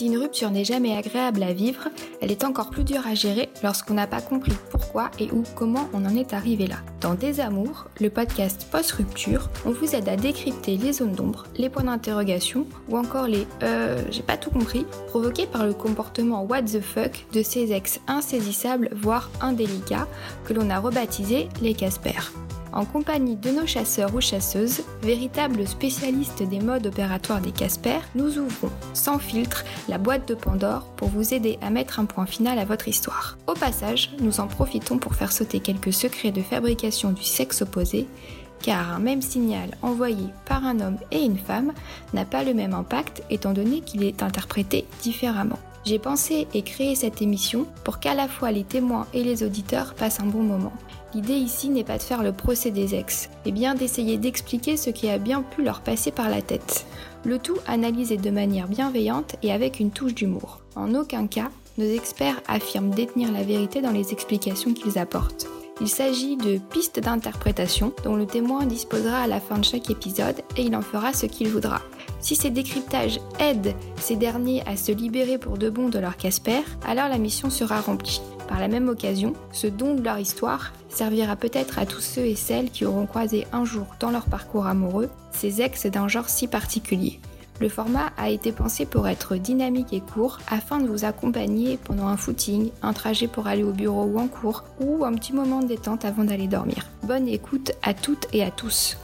Si une rupture n'est jamais agréable à vivre, elle est encore plus dure à gérer lorsqu'on n'a pas compris pourquoi et où comment on en est arrivé là. Dans Des Amours, le podcast post-rupture, on vous aide à décrypter les zones d'ombre, les points d'interrogation ou encore les euh j'ai pas tout compris provoqués par le comportement what the fuck de ces ex insaisissables voire indélicats que l'on a rebaptisés les Casper en compagnie de nos chasseurs ou chasseuses, véritables spécialistes des modes opératoires des Casper, nous ouvrons, sans filtre, la boîte de Pandore pour vous aider à mettre un point final à votre histoire. Au passage, nous en profitons pour faire sauter quelques secrets de fabrication du sexe opposé, car un même signal envoyé par un homme et une femme n'a pas le même impact étant donné qu'il est interprété différemment. J'ai pensé et créé cette émission pour qu'à la fois les témoins et les auditeurs passent un bon moment. L'idée ici n'est pas de faire le procès des ex, mais bien d'essayer d'expliquer ce qui a bien pu leur passer par la tête. Le tout analysé de manière bienveillante et avec une touche d'humour. En aucun cas, nos experts affirment détenir la vérité dans les explications qu'ils apportent. Il s'agit de pistes d'interprétation dont le témoin disposera à la fin de chaque épisode et il en fera ce qu'il voudra. Si ces décryptages aident ces derniers à se libérer pour de bon de leur Casper, alors la mission sera remplie. Par la même occasion, ce don de leur histoire servira peut-être à tous ceux et celles qui auront croisé un jour dans leur parcours amoureux ces ex d'un genre si particulier. Le format a été pensé pour être dynamique et court afin de vous accompagner pendant un footing, un trajet pour aller au bureau ou en cours, ou un petit moment de détente avant d'aller dormir. Bonne écoute à toutes et à tous.